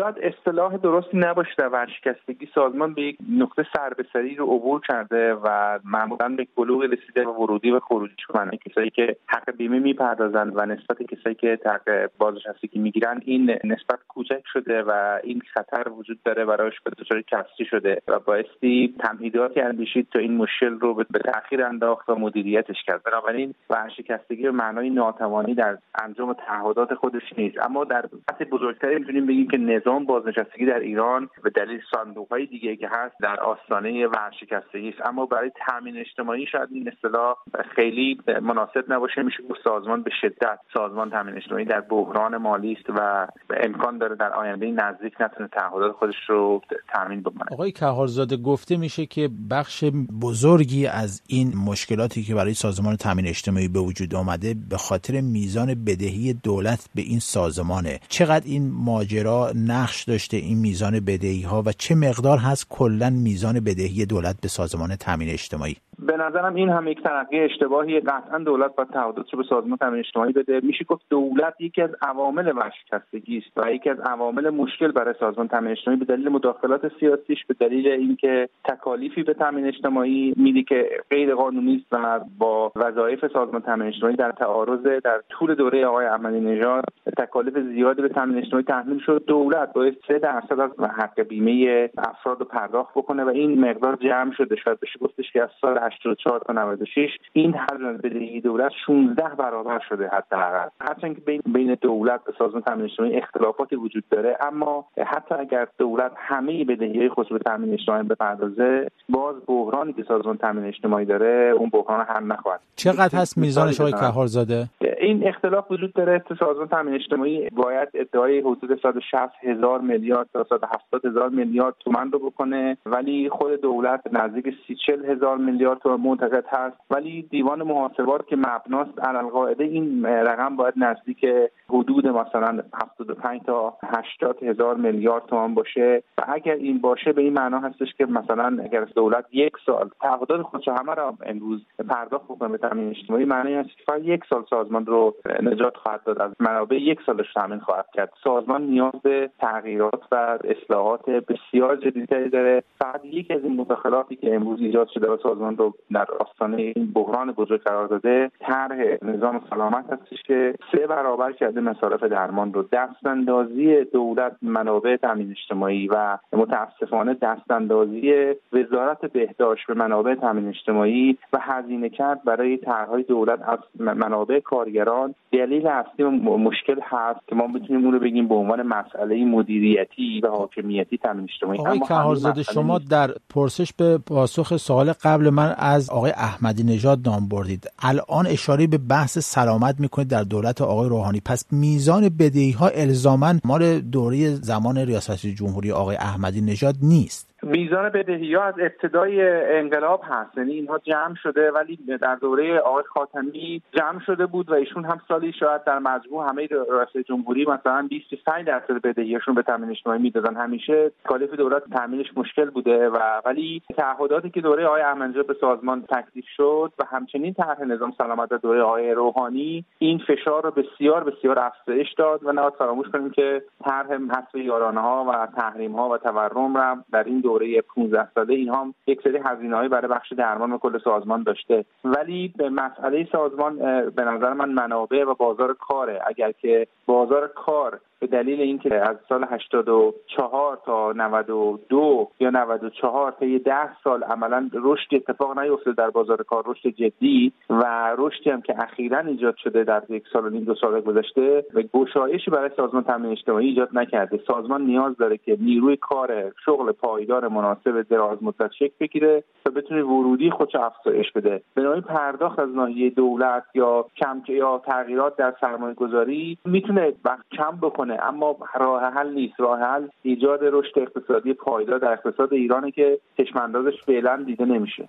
شاید اصطلاح درستی نباشه در ورشکستگی. سازمان به یک نقطه سربسری رو عبور کرده و معمولا به بلوغ رسیده و ورودی و خروجی کنن کسایی که حق بیمه می‌پردازن و نسبت کسایی که حق بازنشستگی می‌گیرن این نسبت کوچک شده و این خطر وجود داره برایش به دچار کسری شده و بایستی تمهیداتی اندیشید تا این مشکل رو به تاخیر انداخت و مدیریتش کرد. بنابراین ورشکستگی به معنای ناتوانی در انجام تعهدات خودش نیست. اما در سطح بزرگتری می‌تونیم بگیم که نظام بازنشستگی در ایران به دلیل صندوق های دیگه که هست در آستانه ورشکستگی است اما برای تامین اجتماعی شاید این اصطلاح خیلی مناسب نباشه. میشه گفت سازمان به شدت سازمان تامین اجتماعی در بحران مالی است و امکان داره در آینده نزدیک نتونه تعهدات خودش رو تامین بکنه. آقای کهارزاده گفته میشه که بخش بزرگی از این مشکلاتی که برای سازمان تامین اجتماعی به وجود آمده به خاطر میزان بدهی دولت به این سازمانه. چقدر این ماجرا نقش داشته این میزان بدهی ها و چه مقدار هست کلا میزان بدهی دولت به سازمان تامین اجتماعی؟ به نظرم این هم یک ترقی اشتباهی قطعا دولت باید تعهداتش به سازمان تامین اجتماعی بده. میشه گفت دولت یکی از عوامل ورشکستگی است و یکی از عوامل مشکل برای سازمان تامین اجتماعی. به دلیل مداخلات سیاسیش به دلیل اینکه تکالیفی به تامین اجتماعی میدی که غیر قانونی است و با وظایف سازمان تامین اجتماعی در تعارض در طول دوره آقای احمدی نژاد تکالیف زیادی به تامین اجتماعی تحمیل شد. دولت باید سه درصد از حق بیمه افراد رو پرداخت بکنه و این مقدار جمع شده. شاید بشه گفتش که از سال 84 تا 96 این حجم بدهی دولت 16 برابر شده حداقل. هرچند که بین بین دولت و سازمان تامین اجتماعی اختلافاتی وجود داره اما حتی اگر دولت همه بدهی خصوص به تامین اجتماعی بپردازه باز بحرانی که سازمان تامین اجتماعی داره اون بحران هم نخواهد چقدر هست میزانش آقای کهارزاده این اختلاف وجود داره سازمان تامین اجتماعی. باید ادعای حدود 160 هزار میلیارد تا 170 هزار میلیارد تومن رو بکنه ولی خود دولت نزدیک 30 هزار میلیارد تومن معتقد هست. ولی دیوان محاسبات که مبناست علالقاعده این رقم باید نزدیک حدود مثلا 75 تا 80 هزار میلیارد تومان باشه. و اگر این باشه به این معنا هستش که مثلا اگر دولت یک سال تعهدات خودش همه را امروز پرداخت بکنه به تامین اجتماعی معنی است که فقط یک سال سازمان رو نجات خواهد داد. از منابع یک سالش تامین خواهد کرد. سازمان نیاز به تغییرات و اصلاحات بسیار جدیدتری داره. فقط یک از این مداخلاتی که امروز ایجاد شده و سازمان رو در آستانه این بحران بزرگ قرار داده طرح نظام سلامت هستش که سه برابر کرده مصارف درمان رو. دستاندازی دولت منابع تامین اجتماعی و متاسفانه دستاندازی وزارت بهداشت به منابع تامین اجتماعی و هزینه کرد برای طرحهای دولت از منابع کارگران. دلیل اصلی مشکل هست که ما بتونیم اون رو بگیم به عنوان مسئله مدیریتی و حاکمیتی تامین اجتماعی. آقای شما در پرسش به پاسخ سوال قبل من از آقای احمدی نژاد نام بردید. الان اشاره به بحث سلامت می‌کنید در دولت آقای روحانی. پس میزان بدهی ها الزاما مال دوره زمان ریاست جمهوری آقای احمدی نژاد نیست. میزان بدهی ها از ابتدای انقلاب هست. یعنی اینها جمع شده ولی در دوره آقای خاتمی جمع شده بود و ایشون هم سالی شاید در مجموع همه ریاست جمهوری مثلا 25 درصد بدهیشون به تامین اجتماعی می‌دادن. همیشه کالیف دولت تامینش مشکل بوده و ولی تعهداتی که دوره آقای احمدی به سازمان تکلیف شد و همچنین طرح نظام سلامت دوره آقای روحانی این فشار رو بسیار بسیار افزایش داد و نباید فراموش کنیم که طرح حذف یارانه ها و تحریم ها و تورم را در این دوره 15 ساله اینها هم یک سری هزینه‌ای برای بخش درمان کل سازمان داشته. ولی به مسئله سازمان به نظر من منابع و بازار کاره. اگر که بازار کار به دلیل اینکه از سال 84 تا 92 یا 94 تا 10 سال عملا رشد اتفاق نیفتاده در بازار کار رشد جدی و رشدی هم که اخیرا ایجاد شده در یک سال و نیم دو سال گذشته و گشایشی برای سازمان تامین اجتماعی ایجاد نکرده. سازمان نیاز داره که نیروی کار شغل پایدار مناسب دراز مدت شکل بگیره تا بتونه ورودی خودش افزایش بده. بنابراین پرداخت از ناحیه دولت یا کم یا تغییرات در سرمایه گذاری می‌تونه وقت کم بکنه اما راه حل نیست. راه حل ایجاد رشد اقتصادی پایدار در اقتصاد ایرانه که چشماندازش فعلا دیده نمیشه.